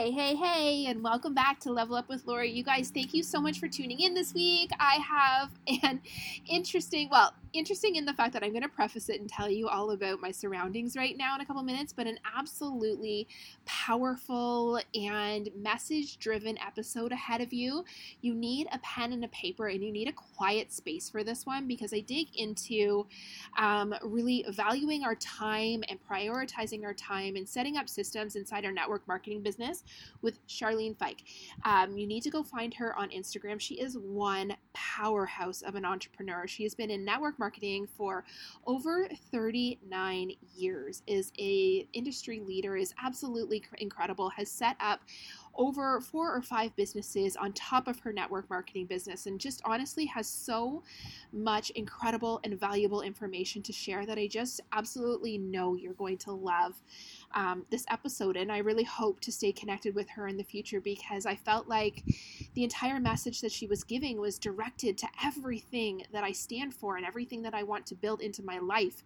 Hey, hey, hey, and welcome back to Level Up with Lori. You guys, thank you so much for tuning in this week. I have an interesting, well, interesting in the fact that I'm going to preface it and tell you all about my surroundings right now in a couple minutes, but an absolutely powerful and message driven episode ahead of you. You need a pen and a paper and you need a quiet space for this one because I dig into um, really valuing our time and prioritizing our time and setting up systems inside our network marketing business with Charlene Fike. Um, you need to go find her on Instagram. She is one powerhouse of an entrepreneur. She has been in network marketing for over 39 years is a industry leader is absolutely incredible has set up over four or five businesses on top of her network marketing business and just honestly has so much incredible and valuable information to share that I just absolutely know you're going to love um, this episode. And I really hope to stay connected with her in the future because I felt like the entire message that she was giving was directed to everything that I stand for and everything that I want to build into my life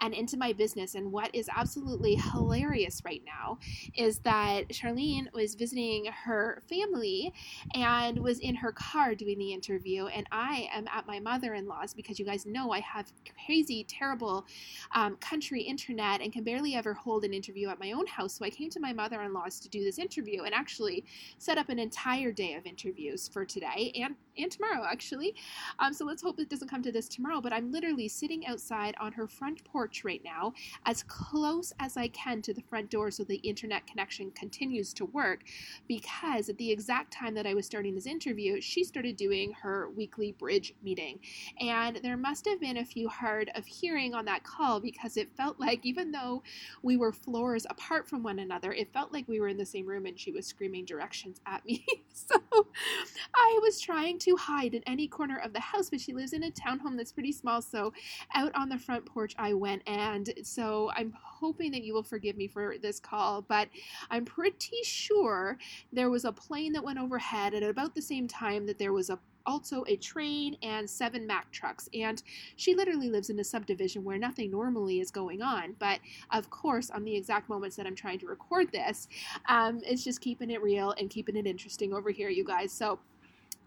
and into my business. And what is absolutely hilarious right now is that Charlene was visiting her family and was in her car doing the interview. And I am at my mother in law's because you guys know I have crazy, terrible um, country internet and can barely ever hold an interview at my own house. So I came to my mother in law's to do this interview and actually set up an entire day of interviews for today and, and tomorrow, actually. Um, so let's hope it doesn't come to this tomorrow. But I'm literally sitting outside on her front porch right now, as close as I can to the front door so the internet connection continues to work. Because at the exact time that I was starting this interview, she started doing her weekly bridge meeting. And there must have been a few hard of hearing on that call because it felt like, even though we were apart from one another, it felt like we were in the same room and she was screaming directions at me. so I was trying to hide in any corner of the house, but she lives in a townhome that's pretty small. So out on the front porch I went and so I'm hoping that you will forgive me for this call, but I'm pretty sure there was a plane that went overhead at about the same time that there was a also a train and seven Mack trucks. And she literally lives in a subdivision where nothing normally is going on. But of course, on the exact moments that I'm trying to record this, um, it's just keeping it real and keeping it interesting over here, you guys. So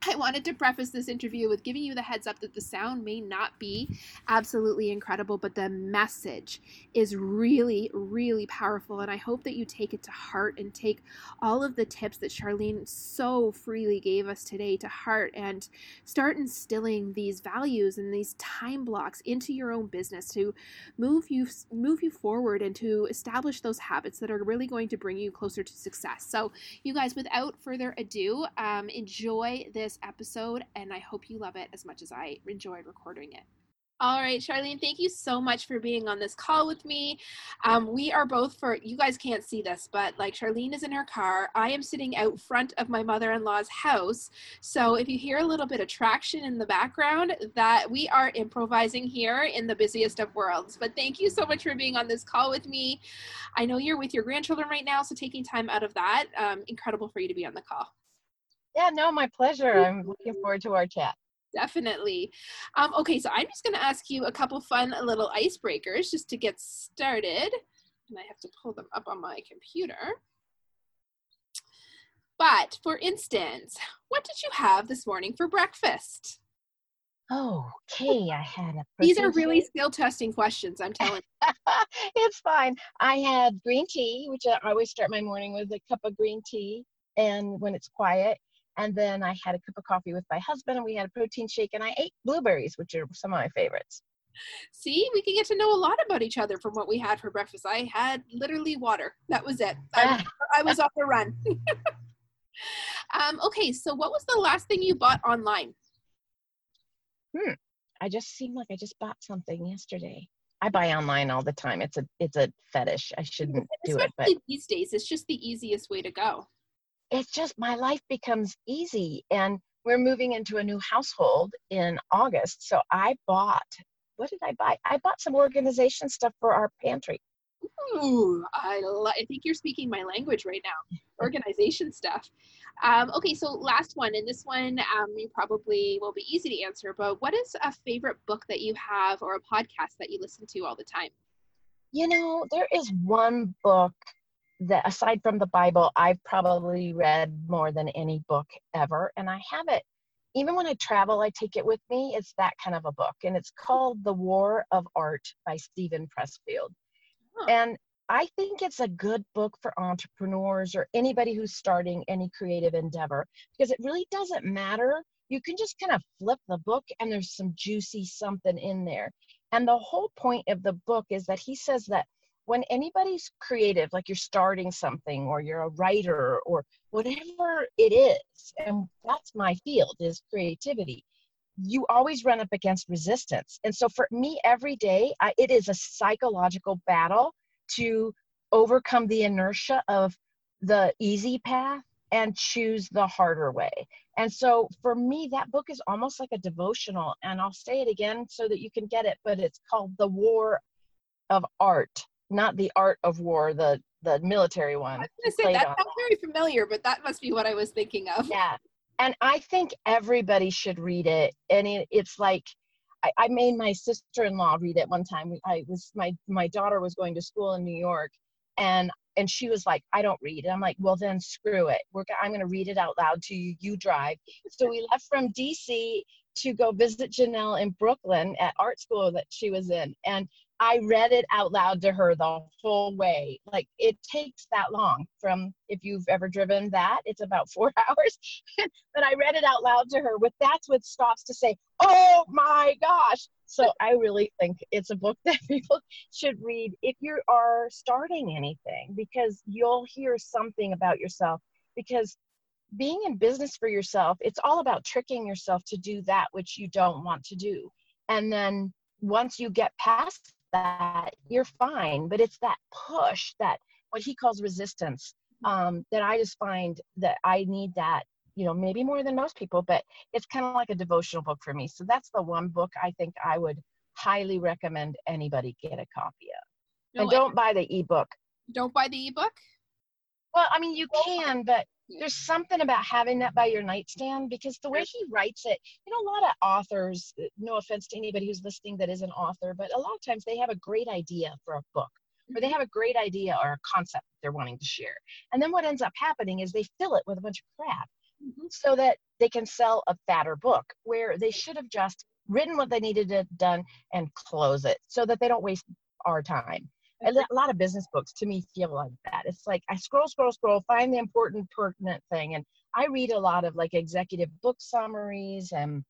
I wanted to preface this interview with giving you the heads up that the sound may not be absolutely incredible, but the message is really, really powerful. And I hope that you take it to heart and take all of the tips that Charlene so freely gave us today to heart and start instilling these values and these time blocks into your own business to move you move you forward and to establish those habits that are really going to bring you closer to success. So, you guys, without further ado, um, enjoy this this episode, and I hope you love it as much as I enjoyed recording it. All right, Charlene, thank you so much for being on this call with me. Um, we are both for, you guys can't see this, but like Charlene is in her car. I am sitting out front of my mother in law's house. So if you hear a little bit of traction in the background, that we are improvising here in the busiest of worlds. But thank you so much for being on this call with me. I know you're with your grandchildren right now, so taking time out of that, um, incredible for you to be on the call. Yeah, no, my pleasure. I'm looking forward to our chat. Definitely. Um, okay, so I'm just going to ask you a couple fun little icebreakers just to get started. And I have to pull them up on my computer. But for instance, what did you have this morning for breakfast? Oh, okay. I had a. These are really skill testing questions. I'm telling you. it's fine. I had green tea, which I always start my morning with a cup of green tea, and when it's quiet, and then I had a cup of coffee with my husband and we had a protein shake and I ate blueberries, which are some of my favorites. See, we can get to know a lot about each other from what we had for breakfast. I had literally water. That was it. I, I was off the run. um, okay, so what was the last thing you bought online? Hmm. I just seem like I just bought something yesterday. I buy online all the time. It's a it's a fetish. I shouldn't do it, but these days it's just the easiest way to go. It's just my life becomes easy. And we're moving into a new household in August. So I bought, what did I buy? I bought some organization stuff for our pantry. Ooh, I, lo- I think you're speaking my language right now. Organization stuff. Um, okay, so last one, and this one um, you probably will be easy to answer, but what is a favorite book that you have or a podcast that you listen to all the time? You know, there is one book that, aside from the Bible, I've probably read more than any book ever, and I have it. Even when I travel, I take it with me. It's that kind of a book, and it's called The War of Art by Steven Pressfield. Huh. And I think it's a good book for entrepreneurs or anybody who's starting any creative endeavor because it really doesn't matter. You can just kind of flip the book and there's some juicy something in there. And the whole point of the book is that he says that when anybody's creative, like you're starting something or you're a writer or whatever it is, and that's my field is creativity, you always run up against resistance. And so for me, every day, I, it is a psychological battle to overcome the inertia of the easy path and choose the harder way. And so for me, that book is almost like a devotional. And I'll say it again so that you can get it, but it's called The War of Art, not the art of war, the the military one. I was gonna say that sounds very familiar, but that must be what I was thinking of. Yeah. And I think everybody should read it. And it, it's like I, I made my sister-in-law read it one time. I was my my daughter was going to school in New York, and and she was like, I don't read. And I'm like, well then screw it. We're I'm going to read it out loud to you. You drive. So we left from DC to go visit Janelle in Brooklyn at art school that she was in, and I read it out loud to her the whole way. Like it takes that long from if you've ever driven that, it's about four hours. but I read it out loud to her with that's what stops to say, oh my gosh. So I really think it's a book that people should read if you are starting anything because you'll hear something about yourself. Because being in business for yourself, it's all about tricking yourself to do that which you don't want to do. And then once you get past that you're fine but it's that push that what he calls resistance um, that i just find that i need that you know maybe more than most people but it's kind of like a devotional book for me. So that's the one book i think i would highly recommend anybody get a copy of. No, and don't buy the ebook. Don't buy the ebook well i mean you can but there's something about having that by your nightstand because the way he writes it you know a lot of authors no offense to anybody who's listening that is an author but a lot of times they have a great idea for a book or they mm-hmm. have a great idea or a concept they're wanting to share and then what ends up happening is they fill it with a bunch of crap mm-hmm. so that they can sell a fatter book where they should have just written what they needed to done and close it so that they don't waste our time a lot of business books to me feel like that. It's like I scroll, scroll, scroll, find the important, pertinent thing. And I read a lot of like executive book summaries and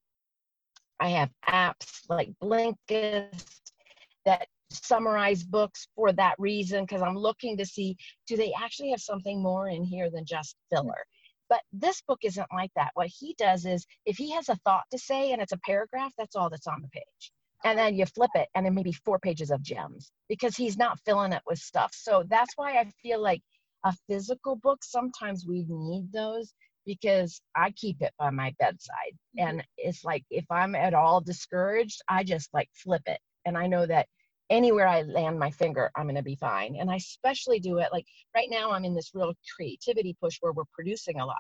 I have apps like Blinkist that summarize books for that reason because I'm looking to see do they actually have something more in here than just filler. But this book isn't like that. What he does is if he has a thought to say and it's a paragraph, that's all that's on the page and then you flip it and then maybe four pages of gems because he's not filling it with stuff. So that's why i feel like a physical book sometimes we need those because i keep it by my bedside. Mm-hmm. and it's like if i'm at all discouraged i just like flip it. And i know that anywhere i land my finger i'm going to be fine. And i especially do it like right now i'm in this real creativity push where we're producing a lot.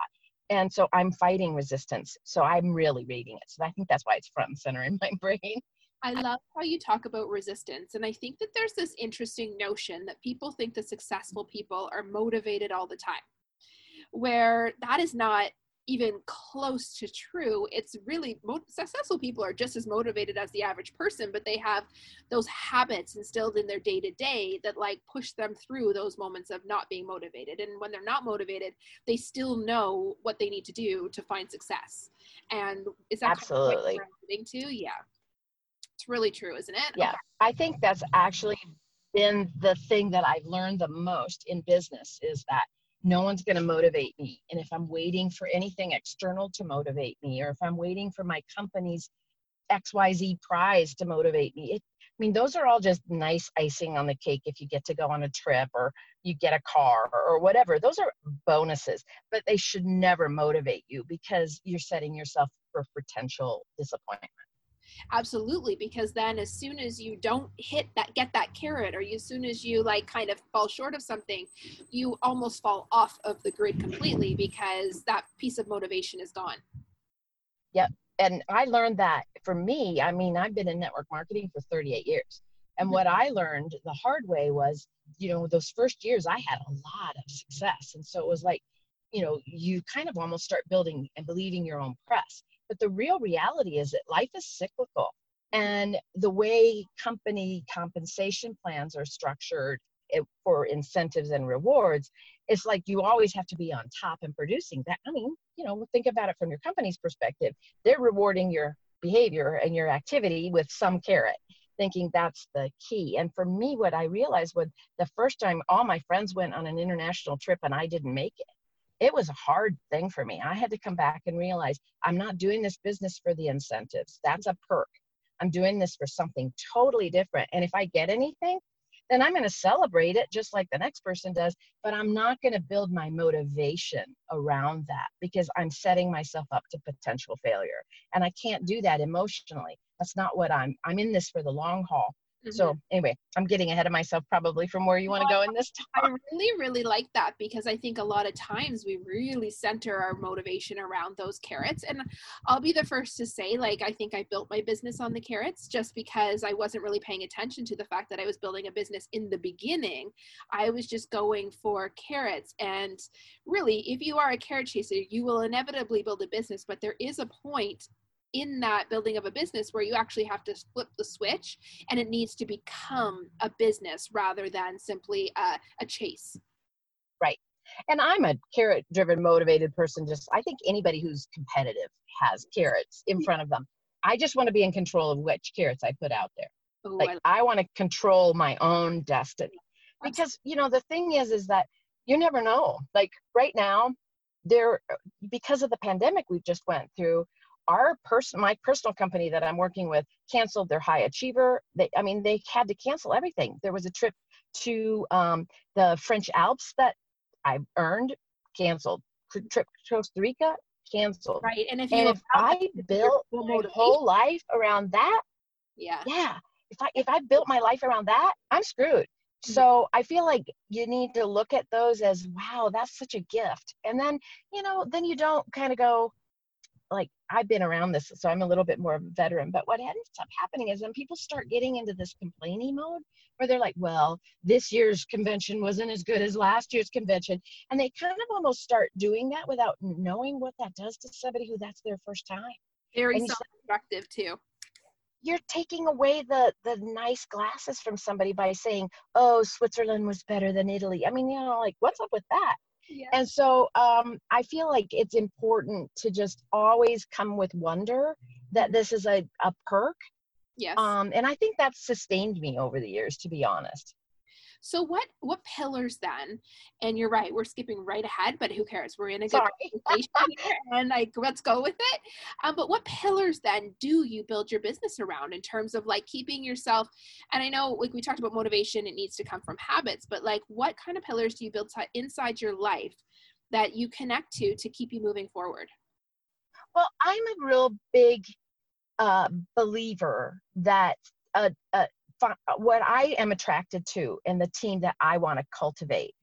And so i'm fighting resistance. So i'm really reading it. So i think that's why it's front and center in my brain I love how you talk about resistance. And I think that there's this interesting notion that people think that successful people are motivated all the time, where that is not even close to true. It's really successful people are just as motivated as the average person, but they have those habits instilled in their day to day that like push them through those moments of not being motivated. And when they're not motivated, they still know what they need to do to find success. And is that absolutely kind of too? Yeah really true, isn't it? Yeah. Okay. I think that's actually been the thing that I've learned the most in business is that no one's going to motivate me. And if I'm waiting for anything external to motivate me, or if I'm waiting for my company's XYZ prize to motivate me, it, I mean, those are all just nice icing on the cake if you get to go on a trip or you get a car or whatever. Those are bonuses, but they should never motivate you because you're setting yourself for potential disappointment. Absolutely, because then as soon as you don't hit that, get that carrot, or as soon as you like kind of fall short of something, you almost fall off of the grid completely because that piece of motivation is gone. Yep. And I learned that for me, I mean, I've been in network marketing for 38 years. And what I learned the hard way was, you know, those first years I had a lot of success. And so it was like, you know, you kind of almost start building and believing your own press. But the real reality is that life is cyclical. And the way company compensation plans are structured eh, for incentives and rewards, it's like you always have to be on top and producing that. I mean, you know, think about it from your company's perspective. They're rewarding your behavior and your activity with some carrot, thinking that's the key. And for me, what I realized was the first time all my friends went on an international trip and I didn't make it it was a hard thing for me. I had to come back and realize I'm not doing this business for the incentives. That's a perk. I'm doing this for something totally different. And if I get anything, then I'm going to celebrate it just like the next person does. But I'm not going to build my motivation around that because I'm setting myself up to potential failure. And I can't do that emotionally. That's not what I'm, I'm in this for the long haul. Mm-hmm. So anyway, I'm getting ahead of myself probably from where you want to go in this talk. I really, really like that because I think a lot of times we really center our motivation around those carrots. And I'll be the first to say, like, I think I built my business on the carrots just because I wasn't really paying attention to the fact that I was building a business in the beginning. I was just going for carrots. And really, if you are a carrot chaser, you will inevitably build a business, but there is a point in that building of a business where you actually have to flip the switch and it needs to become a business rather than simply a, a chase. Right. And I'm a carrot driven, motivated person. Just, I think anybody who's competitive has carrots in front of them. I just want to be in control of which carrots I put out there. Ooh, like, I, I want to control my own destiny. Because, you know, the thing is, is that you never know. Like, right now, there, because of the pandemic we just went through, our person my personal company that i'm working with canceled their high achiever. They i mean they had to cancel everything. There was a trip to um, the french alps that i earned canceled. Trip to costa rica canceled. Right and if, and if i built my whole life around that yeah. yeah if i if i built my life around that i'm screwed. Mm-hmm. so i feel like you need to look at those as wow that's such a gift. And then you know then you don't kind of go like I've been around this, so I'm a little bit more of a veteran. But what ends up happening is when people start getting into this complaining mode, where they're like, "Well, this year's convention wasn't as good as last year's convention," and they kind of almost start doing that without knowing what that does to somebody who that's their first time. Very self-destructive too. You're taking away the the nice glasses from somebody by saying, "Oh, Switzerland was better than Italy." I mean, you know, like what's up with that? And so um, I feel like it's important to just always come with wonder that this is a, a perk. Yes. Um, and I think that's sustained me over the years, to be honest. So what what pillars then? And you're right, we're skipping right ahead, but who cares? We're in a good conversation here, and like let's go with it. Um, but what pillars then do you build your business around in terms of like keeping yourself? And I know like we talked about motivation, it needs to come from habits, but like what kind of pillars do you build inside your life that you connect to to keep you moving forward? Well, I'm a real big uh, believer that a, a, what I am attracted to in the team that I want to cultivate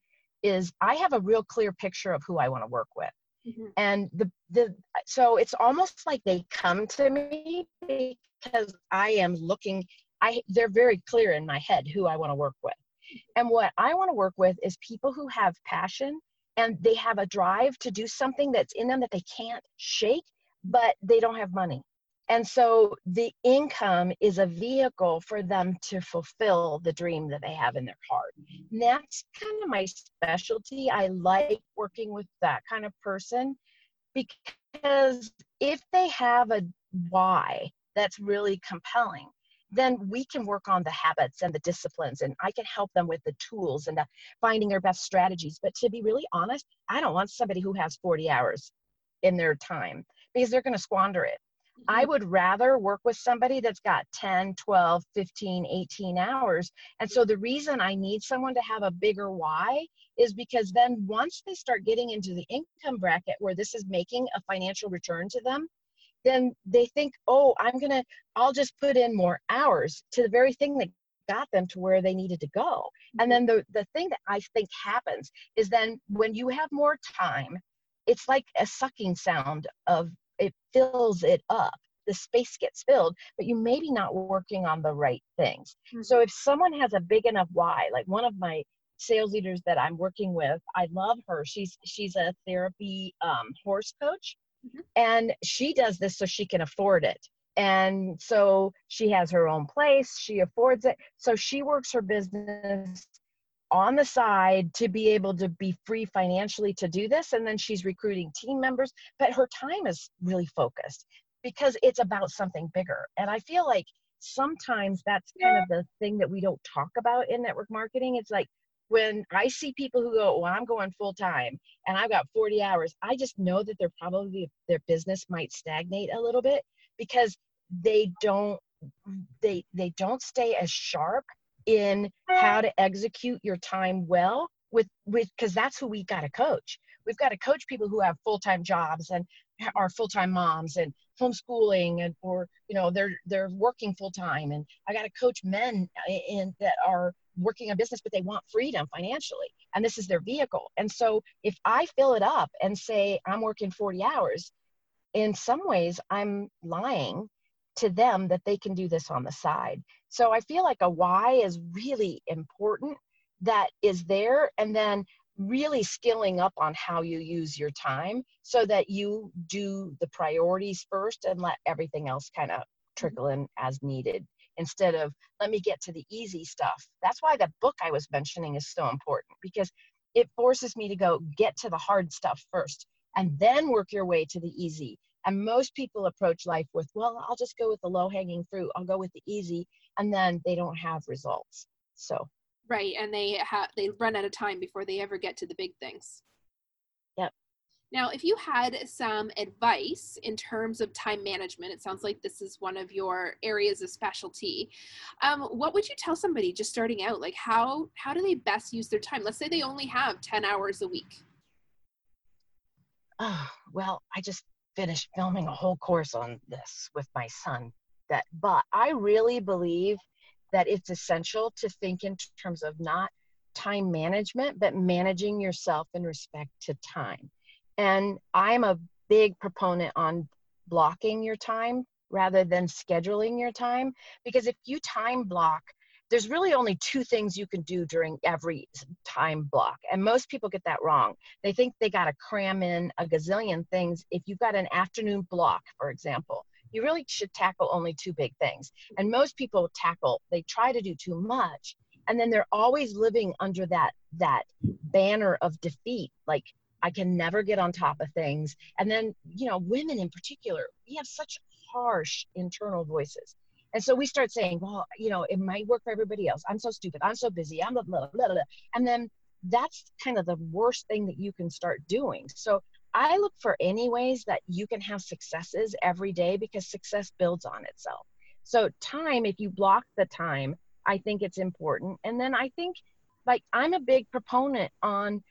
is I have a real clear picture of who I want to work with. Mm-hmm. And the the so it's almost like they come to me because I am looking I they're very clear in my head who I want to work with. And what I want to work with is people who have passion and they have a drive to do something that's in them that they can't shake, but they don't have money. And so the income is a vehicle for them to fulfill the dream that they have in their heart. And that's kind of my specialty. I like working with that kind of person because if they have a why that's really compelling, then we can work on the habits and the disciplines and I can help them with the tools and the finding their best strategies. But to be really honest, I don't want somebody who has 40 hours in their time because they're going to squander it I mm-hmm. would rather work with somebody that's got 10, 12, 15, 18 hours. And so the reason I need someone to have a bigger why is because then once they start getting into the income bracket where this is making a financial return to them, then they think, oh, I'm going to, I'll just put in more hours to the very thing that got them to where they needed to go. And mm-hmm. then the, the thing that I think happens is then when you have more time, it's like a sucking sound of it fills it up the space gets filled but you maybe not working on the right things mm-hmm. so if someone has a big enough why like one of my sales leaders that i'm working with i love her she's she's a therapy um, horse coach mm-hmm. and she does this so she can afford it and so she has her own place she affords it so she works her business on the side to be able to be free financially to do this. And then she's recruiting team members, but her time is really focused because it's about something bigger. And I feel like sometimes that's kind of the thing that we don't talk about in network marketing. It's like when I see people who go, well, I'm going full time and I've got 40 hours, I just know that they're probably their business might stagnate a little bit because they don't they they don't stay as sharp in how to execute your time well with with because that's who we got to coach. We've got to coach people who have full-time jobs and are full-time moms and homeschooling and or you know they're they're working full-time. And i got to coach men uh, in that are working a business but they want freedom financially. And this is their vehicle. And so if i fill it up and say i'm working 40 hours in some ways i'm lying to them that they can do this on the side. So I feel like a why is really important that is there and then really skilling up on how you use your time so that you do the priorities first and let everything else kind of mm-hmm. trickle in as needed instead of let me get to the easy stuff. That's why the book I was mentioning is so important because it forces me to go get to the hard stuff first and then work your way to the easy and most people approach life with, well, I'll just go with the low hanging fruit. I'll go with the easy. And then they don't have results. So, right. And they have, they run out of time before they ever get to the big things. Yep. Now, if you had some advice in terms of time management, it sounds like this is one of your areas of specialty. Um, what would you tell somebody just starting out? Like, how how do they best use their time? Let's say they only have ten hours a week. Oh, well, I just finished filming a whole course on this with my son that but i really believe that it's essential to think in terms of not time management but managing yourself in respect to time. And i'm a big proponent on blocking your time rather than scheduling your time because if you time block there's really only two things you can do during every time block. And most people get that wrong. They think they got to cram in a gazillion things. If you've got an afternoon block, for example, you really should tackle only two big things. And most people tackle, they try to do too much. And then they're always living under that that banner of defeat. Like I can never get on top of things. And then, you know, women in particular, we have such harsh internal voices. And so we start saying, well, you know, it might work for everybody else. I'm so stupid. I'm so busy. I'm blah, blah, blah, blah. And then that's kind of the worst thing that you can start doing. So I look for any ways that you can have successes every day because success builds on itself. So time, if you block the time, I think it's important. And then I think like I'm a big proponent on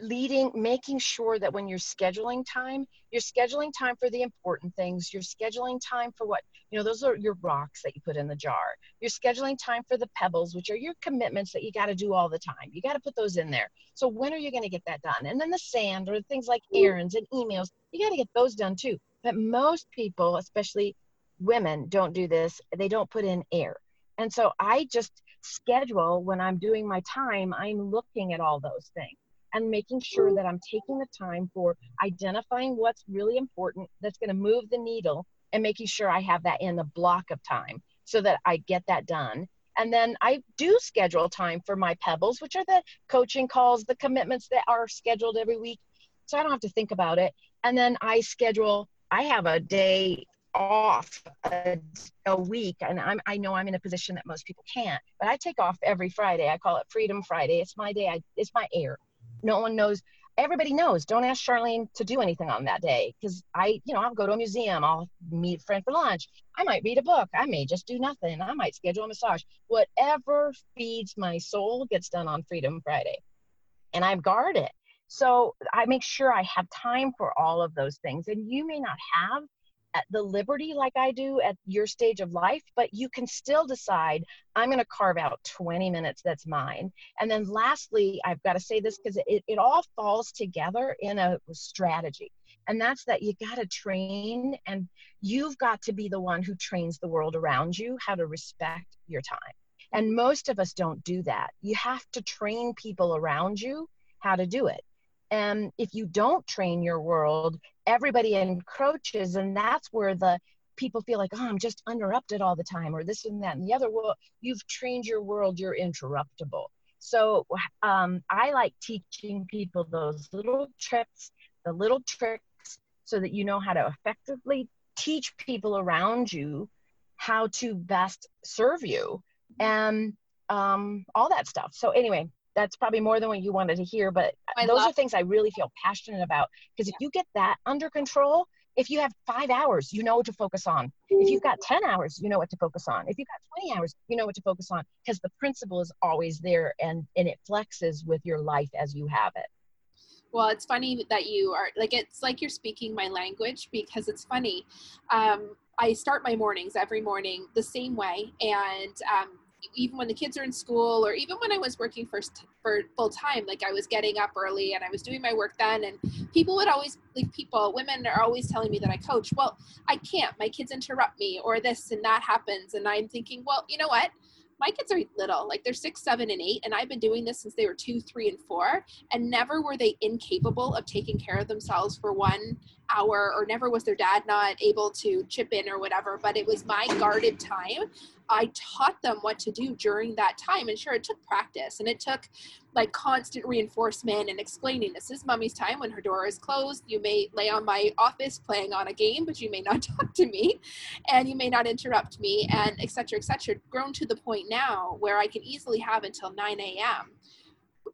leading making sure that when you're scheduling time you're scheduling time for the important things. You're scheduling time for what you know those are your rocks that you put in the jar. You're scheduling time for the pebbles which are your commitments that you got to do all the time. You got to put those in there. So when are you going to get that done? And then the sand or things like mm. errands and emails you got to get those done too. But most people especially women don't do this. They don't put in air. And so i just schedule when i'm doing my time i'm looking at all those things and making sure that I'm taking the time for identifying what's really important that's going to move the needle and making sure I have that in the block of time so that I get that done. And then I do schedule time for my pebbles, which are the coaching calls, the commitments that are scheduled every week. So I don't have to think about it. And then I schedule, I have a day off a, a, week and I'm, i know i'm in a position that most people can't but i take off every friday i call it freedom friday it's my day I, it's my air no one knows. Everybody knows. Don't ask charlene to do anything on that day because i you know i'll go to a museum i'll meet a friend for lunch. I might read a book i may just do nothing i might schedule a massage. Whatever feeds my soul gets done on freedom friday and i guard it. So i make sure i have time for all of those things and you may not have the liberty like I do at your stage of life, but you can still decide, I'm going to carve out 20 minutes that's mine. And then lastly, I've got to say this because it, it all falls together in a strategy. And that's that you got to train and you've got to be the one who trains the world around you how to respect your time. And most of us don't do that. You have to train people around you how to do it. And if you don't train your world, everybody encroaches, and that's where the people feel like, oh, I'm just interrupted all the time, or this and that and the other. Well, you've trained your world, you're interruptible. So um, I like teaching people those little tricks, the little tricks, so that you know how to effectively teach people around you how to best serve you and um, all that stuff. So anyway, that's probably more than what you wanted to hear, but I those are things I really feel passionate about. Because yeah. if you get that under control, if you have five hours, you know what to focus on. If you've got 10 hours, you know what to focus on. If you've got 20 hours, you know what to focus on because the principle is always there and, and it flexes with your life as you have it. Well, it's funny that you are like, it's like you're speaking my language because it's funny. Um, I start my mornings every morning the same way. And um, even when the kids are in school or even when I was working for, for full time, like I was getting up early and I was doing my work then. And people would always, like people, women are always telling me that I coach. Well, I can't. My kids interrupt me or this and that happens. And I'm thinking, well, you know what? my kids are little, like they're six, seven, and eight, and I've been doing this since they were two, three, and four, and never were they incapable of taking care of themselves for one hour, or never was their dad not able to chip in or whatever. But it was my guarded time I taught them what to do during that time. And sure, it took practice and it took like constant reinforcement and explaining this is mommy's time when her door is closed. You may lay on my office playing on a game, but you may not talk to me and you may not interrupt me and etc. etc. Grown to the point now where I can easily have until 9 a.m.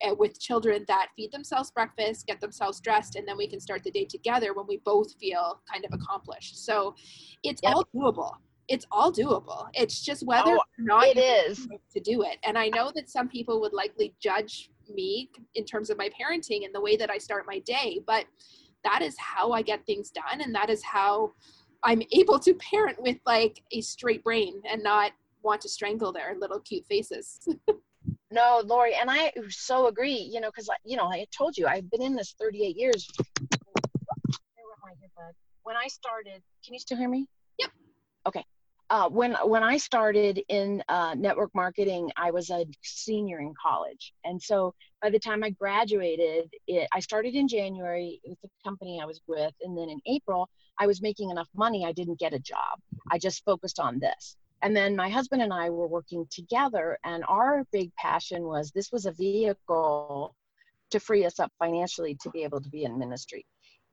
Eh, with children that feed themselves breakfast, get themselves dressed, and then we can start the day together when we both feel kind of accomplished. So it's yep. all doable it's all doable. It's just whether oh, or not it is to do it. And I know that some people would likely judge me in terms of my parenting and the way that I start my day, but that is how I get things done and that is how I'm able to parent with like a straight brain and not want to strangle their little cute faces. no, Lori, and I so agree, you know, because, you know, I told you I've been in this 38 years. When I started, can you still hear me? Yep. Okay uh, when when I started in uh, network marketing, I was a senior in college, and so by the time I graduated, it, I started in January with the company I was with, and then in April, I was making enough money. I didn't get a job. I just focused on this, and then my husband and I were working together, and our big passion was this was a vehicle to free us up financially to be able to be in ministry,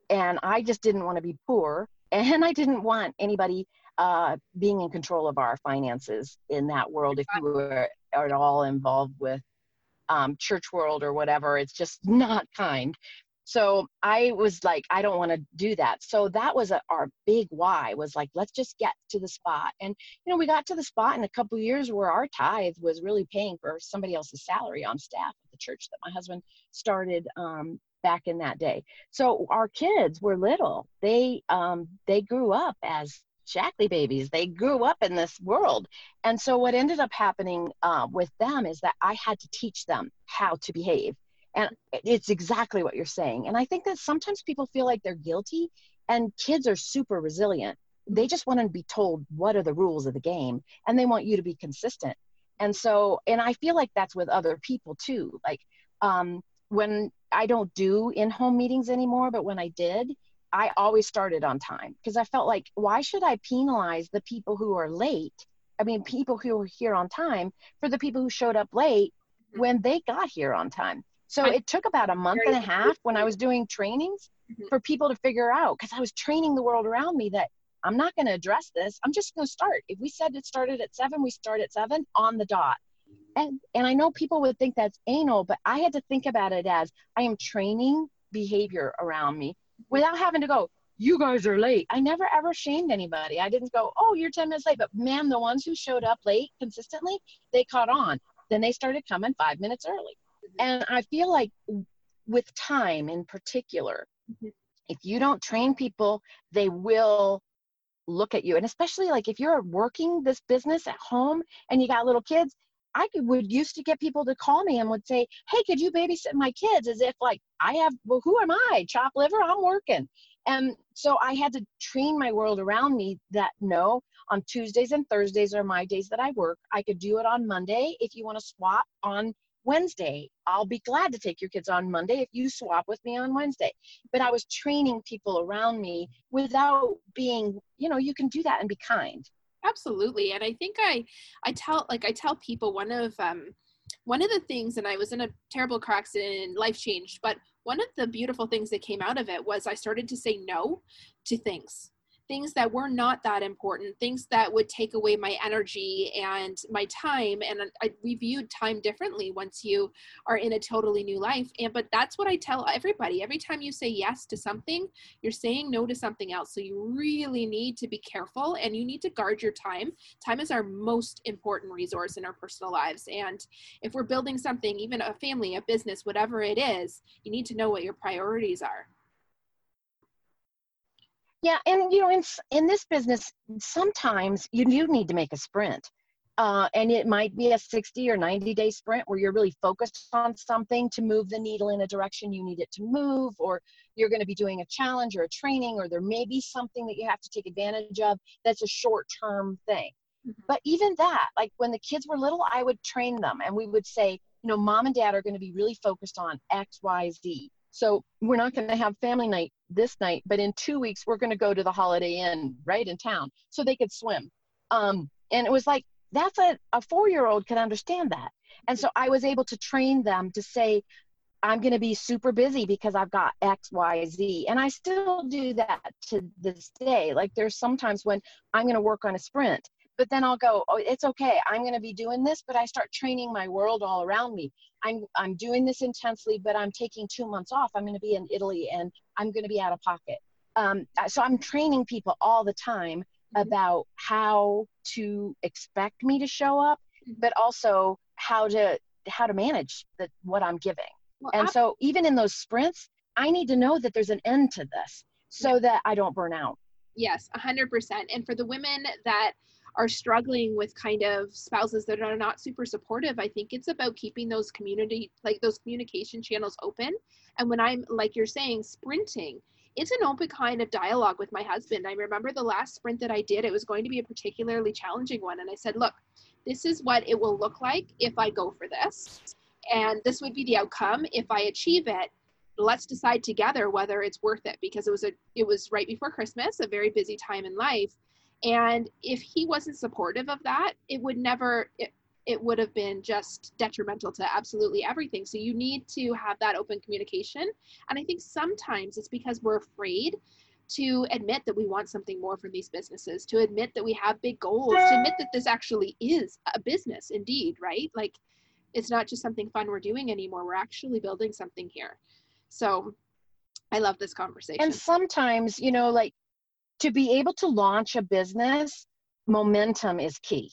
and I just didn't want to be poor, and I didn't want anybody uh, being in control of our finances in that world if you were at all involved with um, church world or whatever. It's just not kind so i was like i don't want to do that so that was a, our big why was like let's just get to the spot and you know we got to the spot in a couple years where our tithe was really paying for somebody else's salary on staff at the church that my husband started um, back in that day so our kids were little they um, they grew up as Shaklee babies. They grew up in this world. And so what ended up happening uh, with them is that I had to teach them how to behave. And it's exactly what you're saying. And I think that sometimes people feel like they're guilty, and kids are super resilient. They just want to be told what are the rules of the game, and they want you to be consistent. And so, and I feel like that's with other people too. Like um, when I don't do in home meetings anymore, but when I did, I always started on time because I felt like, why should I penalize the people who are late? I mean, people who were here on time for the people who showed up late mm-hmm. when they got here on time. So it took about a month and a half when I was doing trainings mm-hmm. for people to figure out because I was training the world around me that I'm not going to address this. I'm just going to start. If we said it started at seven, we start at seven on the dot. And, and I know people would think that's anal, but I had to think about it as I am training behavior around me without having to go, you guys are late. I never ever shamed anybody. I didn't go, oh, you're 10 minutes late. But man, the ones who showed up late consistently, they caught on. Then they started coming five minutes early. And I feel like with time in particular, mm-hmm. if you don't train people, they will look at you. And especially like if you're working this business at home and you got little kids, I would used to get people to call me and would say, Hey, could you babysit my kids? As if like I have, well, who am I? Chop liver? I'm working. And so I had to train my world around me that no, on Tuesdays and Thursdays are my days that I work. I could do it on Monday if you want to swap on Wednesday. I'll be glad to take your kids on Monday if you swap with me on Wednesday. But I was training people around me without being, you know, you can do that and be kind. Absolutely. And I think I I tell like I tell people one of um one of the things and I was in a terrible car accident life changed, but one of the beautiful things that came out of it was I started to say no to things things that were not that important, things that would take away my energy and my time. And I, we viewed time differently once you are in a totally new life. And but that's what I tell everybody. Every time you say yes to something, you're saying no to something else. So you really need to be careful and you need to guard your time. Time is our most important resource in our personal lives. And if we're building something, even a family, a business, whatever it is, you need to know what your priorities are. Yeah, and you know, in in this business, sometimes you do need to make a sprint, uh, and it might be a sixty or ninety day sprint where you're really focused on something to move the needle in a direction you need it to move, or you're going to be doing a challenge or a training, or there may be something that you have to take advantage of that's a short term thing. Mm-hmm. But even that, like when the kids were little, I would train them, and we would say, you know, mom and dad are going to be really focused on X, Y, Z so we're not going to have family night this night, but in two weeks we're going to go to the Holiday Inn right in town so they could swim. Um, and it was like that's a, a four year old can understand that. And so I was able to train them to say, I'm going to be super busy because I've got X, Y, Z. And I still do that to this day. Like there's sometimes when I'm going to work on a sprint but then I'll go, oh, it's okay. I'm going to be doing this, but I start training my world all around me. I'm I'm doing this intensely, but I'm taking two months off. I'm going to be in Italy and I'm going to be out of pocket. Um, so I'm training people all the time mm-hmm. about how to expect me to show up, mm-hmm. but also how to how to manage the, what I'm giving. Well, and I- so even in those sprints, I need to know that there's an end to this so yeah. that I don't burn out. Yes, 100%. And for the women that are struggling with kind of spouses that are not super supportive i think it's about keeping those community like those communication channels open. And when i'm like you're saying sprinting it's an open kind of dialogue with my husband. I remember the last sprint that i did it was going to be a particularly challenging one. And i said look this is what it will look like if i go for this and this would be the outcome. If i achieve it let's decide together whether it's worth it because it was a it was right before christmas a very busy time in life and if he wasn't supportive of that, it would never, it, it would have been just detrimental to absolutely everything. So you need to have that open communication. And I think sometimes it's because we're afraid to admit that we want something more from these businesses, to admit that we have big goals, to admit that this actually is a business indeed, right? Like it's not just something fun we're doing anymore. We're actually building something here. So I love this conversation. And sometimes, you know, like to be able to launch a business, momentum is key.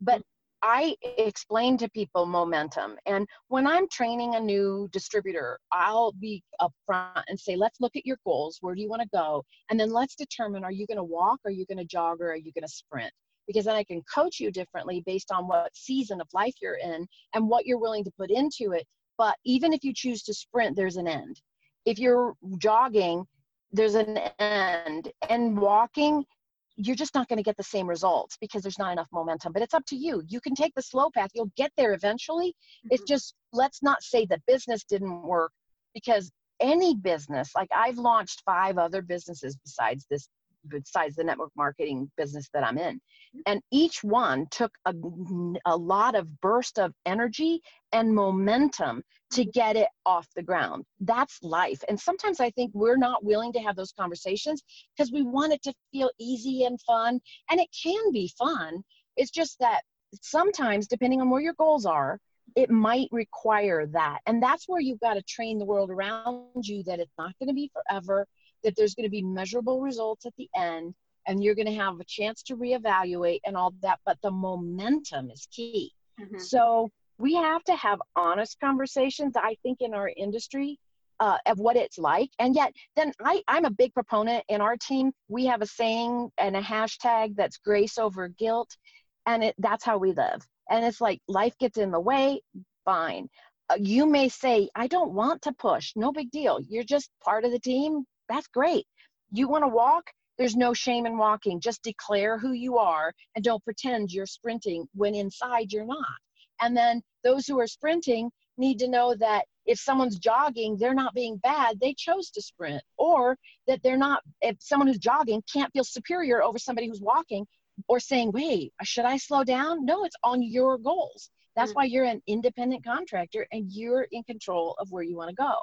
But I explain to people momentum. And when I'm training a new distributor, I'll be upfront and say, let's look at your goals. Where do you want to go? And then let's determine are you going to walk, are you going to jog, or are you going to sprint? Because then I can coach you differently based on what season of life you're in and what you're willing to put into it. But even if you choose to sprint, there's an end. If you're jogging, there's an end. And walking you're just not going to get the same results because there's not enough momentum but it's up to you. You can take the slow path you'll get there eventually. Mm-hmm. it's just let's not say the business didn't work because any business like i've launched five other businesses besides this besides the network marketing business that I'm in. And each one took a, a lot of burst of energy and momentum to mm-hmm. get it off the ground. That's life. And sometimes I think we're not willing to have those conversations because we want it to feel easy and fun. And it can be fun. It's just that sometimes, depending on where your goals are, it might require that. And that's where you've got to train the world around you that it's not going to be forever, that there's going to be measurable results at the end, and you're going to have a chance to reevaluate and all that. But the momentum is key. Mm-hmm. So we have to have honest conversations, I think, in our industry. Uh, of what it's like. And yet, then I, I'm a big proponent in our team. We have a saying and a hashtag that's grace over guilt. And it, that's how we live and it's like life gets in the way fine uh, you may say i don't want to push no big deal you're just part of the team that's great you want to walk there's no shame in walking just declare who you are and don't pretend you're sprinting when inside you're not and then those who are sprinting need to know that if someone's jogging they're not being bad they chose to sprint or that they're not if someone who's jogging can't feel superior over somebody who's walking or saying, wait, should I slow down? No, it's on your goals. That's mm-hmm. why you're an independent contractor and you're in control of where you want to go.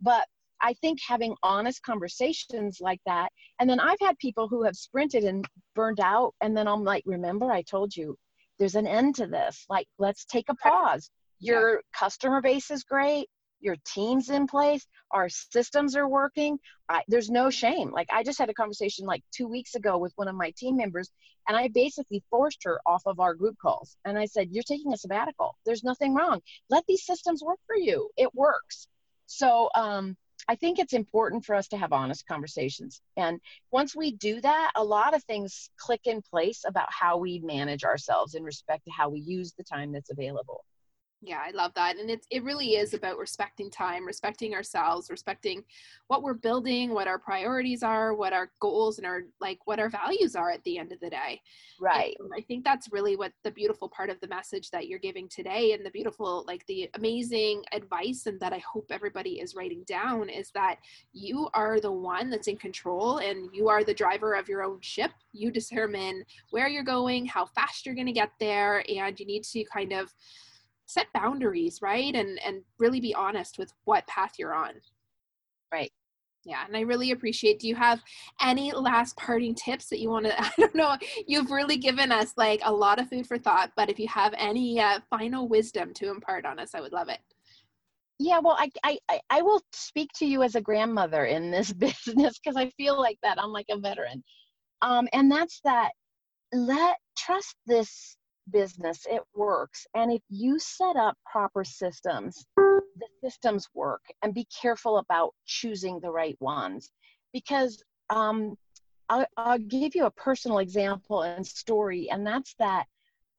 But I think having honest conversations like that, and then I've had people who have sprinted and burned out, and then I'm like, remember, I told you there's an end to this. Like, let's take a pause. Your yeah. customer base is great. Your team's in place. Our systems are working. I, there's no shame. Like i just had a conversation like two weeks ago with one of my team members and i basically forced her off of our group calls. And i said you're taking a sabbatical. There's nothing wrong. Let these systems work for you. It works. So um, i think it's important for us to have honest conversations. And once we do that a lot of things click in place about how we manage ourselves in respect to how we use the time that's available yeah, I love that. And it's it really is about respecting time, respecting ourselves, respecting what we're building, what our priorities are, what our goals and our like what our values are at the end of the day. Right. And I think that's really what the beautiful part of the message that you're giving today and the beautiful like the amazing advice and that I hope everybody is writing down is that you are the one that's in control and you are the driver of your own ship. You determine where you're going, how fast you're going to get there and you need to kind of set boundaries right? And and really be honest with what path you're on. Right. Yeah and i really appreciate do you have any last parting tips that you want to i don't know you've really given us like a lot of food for thought but if you have any uh, final wisdom to impart on us i would love it. Yeah well I, I i will speak to you as a grandmother in this business because i feel like that. I'm like a veteran. Um and that's that let trust this business, it works. And if you set up proper systems, the systems work. And be careful about choosing the right ones. Because um, I'll, I'll give you a personal example and story, and that's that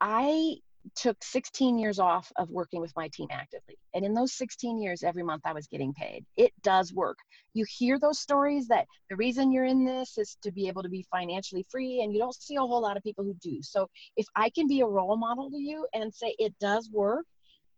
I took 16 years off of working with my team actively. And in those 16 years, every month I was getting paid. It does work. You hear those stories that the reason you're in this is to be able to be financially free, and you don't see a whole lot of people who do. So if I can be a role model to you and say it does work,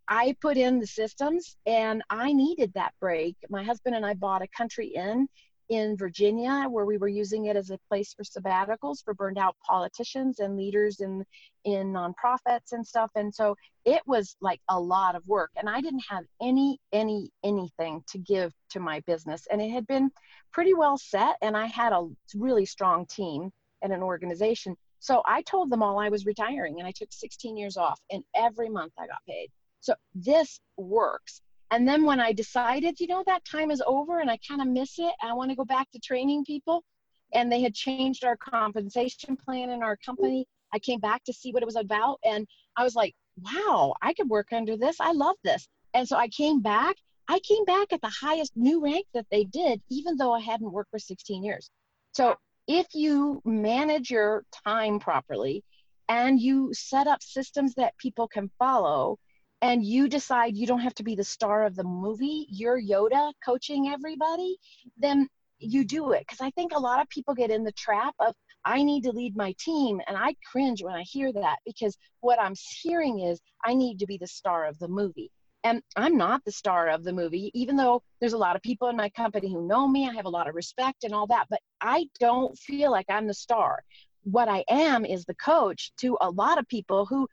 I put in the systems and I needed that break. My husband and I bought a country inn in Virginia, where we were using it as a place for sabbaticals for burned out politicians and leaders in in nonprofits and stuff. And so it was like a lot of work, and I didn't have any any anything to give to my business, and it had been pretty well set, and I had a really strong team and an organization. So I told them all I was retiring, and I took 16 years off, and every month I got paid. So this works and then when I decided, you know, that time is over and I kind of miss it, I want to go back to training people. And they had changed our compensation plan in our company. I came back to see what it was about. And I was like, wow, I could work under this. I love this. And so I came back. I came back at the highest new rank that they did, even though I hadn't worked for 16 years. So if you manage your time properly and you set up systems that people can follow, and you decide you don't have to be the star of the movie, you're Yoda coaching everybody, then you do it. Because I think a lot of people get in the trap of, I need to lead my team. And I cringe when I hear that because what I'm hearing is, I need to be the star of the movie. And I'm not the star of the movie, even though there's a lot of people in my company who know me. I have a lot of respect and all that, but I don't feel like I'm the star. What I am is the coach to a lot of people who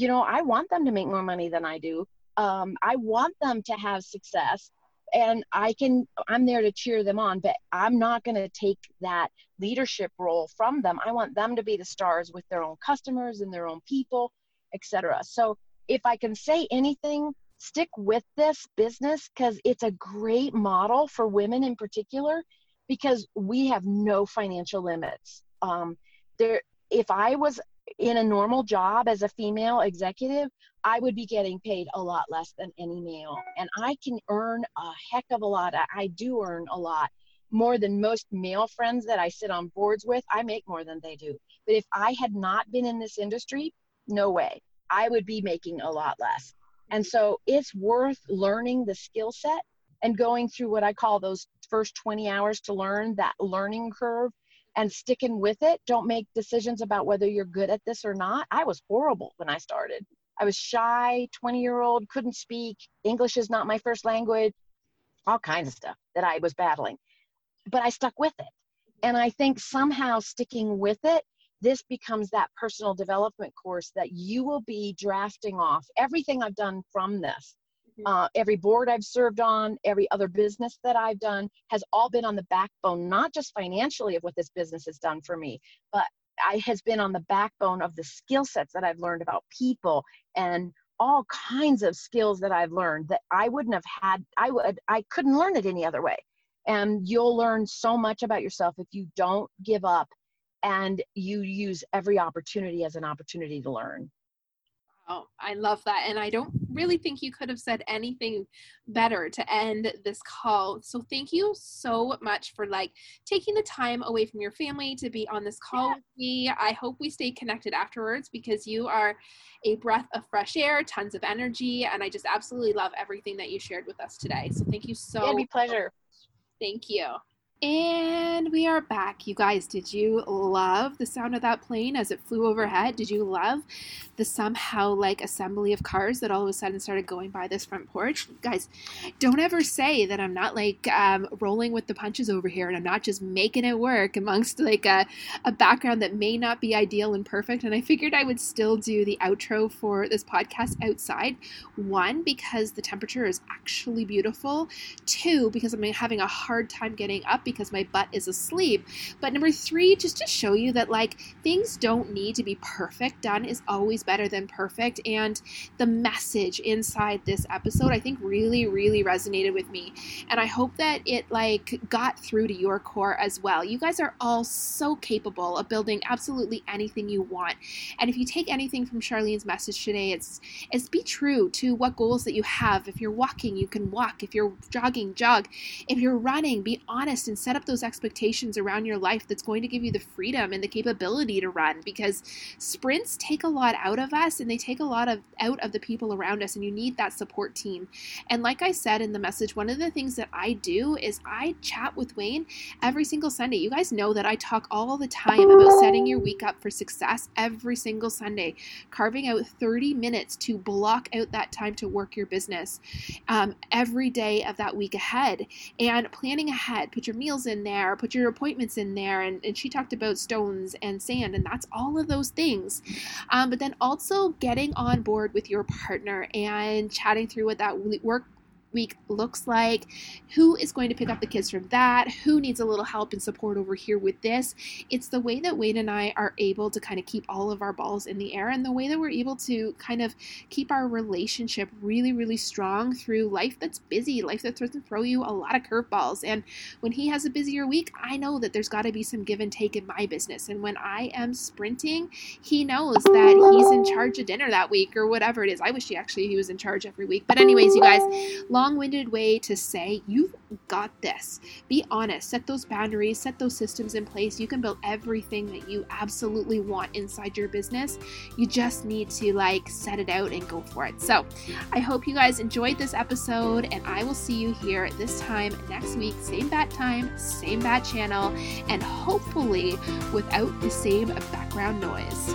you know, I want them to make more money than I do. Um, I want them to have success and I can, I'm there to cheer them on, but I'm not going to take that leadership role from them. I want them to be the stars with their own customers and their own people, etc. So if I can say anything, stick with this business because it's a great model for women in particular because we have no financial limits. Um, there, if I was in a normal job as a female executive, I would be getting paid a lot less than any male. And I can earn a heck of a lot. I do earn a lot more than most male friends that I sit on boards with. I make more than they do. But if I had not been in this industry, no way. I would be making a lot less. And so it's worth learning the skill set and going through what I call those first 20 hours to learn that learning curve and sticking with it. Don't make decisions about whether you're good at this or not. I was horrible when I started. I was shy, 20 year old, couldn't speak. English is not my first language, all kinds of stuff that I was battling. But I stuck with it. And I think somehow sticking with it this becomes that personal development course that you will be drafting off everything I've done from this. Uh, every board I've served on, every other business that I've done has all been on the backbone, not just financially of what this business has done for me, but I has been on the backbone of the skill sets that I've learned about people and all kinds of skills that I've learned that I wouldn't have had. I would I couldn't learn it any other way. And you'll learn so much about yourself if you don't give up and you use every opportunity as an opportunity to learn. Oh, I love that. And I don't really think you could have said anything better to end this call. So thank you so much for like taking the time away from your family to be on this call yeah. with me. I hope we stay connected afterwards because you are a breath of fresh air, tons of energy, and I just absolutely love everything that you shared with us today. So thank you so It'd be pleasure. Thank you. And we are back. You guys, did you love the sound of that plane as it flew overhead? Did you love the somehow like assembly of cars that all of a sudden started going by this front porch? Guys, don't ever say that I'm not like um, rolling with the punches over here and I'm not just making it work amongst like a, a background that may not be ideal and perfect. And I figured I would still do the outro for this podcast outside. One, because the temperature is actually beautiful. Two, because I'm having a hard time getting up because my butt is asleep. But number three, just to show you that like things don't need to be perfect. Done is always better than perfect. And the message inside this episode, I think really, really resonated with me. And I hope that it like got through to your core as well. You guys are all so capable of building absolutely anything you want. And if you take anything from Charlene's message today, it's it's be true to what goals that you have. If you're walking, you can walk. If you're jogging, jog. If you're running, be honest and set up those expectations around your life that's going to give you the freedom and the capability to run because sprints take a lot out of us and they take a lot of out of the people around us and you need that support team. And like I said in the message, one of the things that I do is I chat with Wayne every single Sunday. You guys know that I talk all the time about setting your week up for success every single Sunday, carving out 30 minutes to block out that time to work your business um, every day of that week ahead and planning ahead. Put your meals in there, put your appointments in there. And, and she talked about stones and sand, and that's all of those things. Um, but then also getting on board with your partner and chatting through what that work week looks like, who is going to pick up the kids from that, who needs a little help and support over here with this. It's the way that Wade and I are able to kind of keep all of our balls in the air and the way that we're able to kind of keep our relationship really, really strong through life that's busy, life that throws and throw you a lot of curveballs. And when he has a busier week, I know that there's got to be some give and take in my business. And when I am sprinting, he knows that he's in charge of dinner that week or whatever it is. I wish he actually he was in charge every week. But anyways, you guys, long winded way to say, you've got this. Be honest, set those boundaries, set those systems in place. You can build everything that you absolutely want inside your business. You just need to like set it out and go for it. So I hope you guys enjoyed this episode, and I will see you here this time next week, same bat time, same bat channel, and hopefully without the same background noise.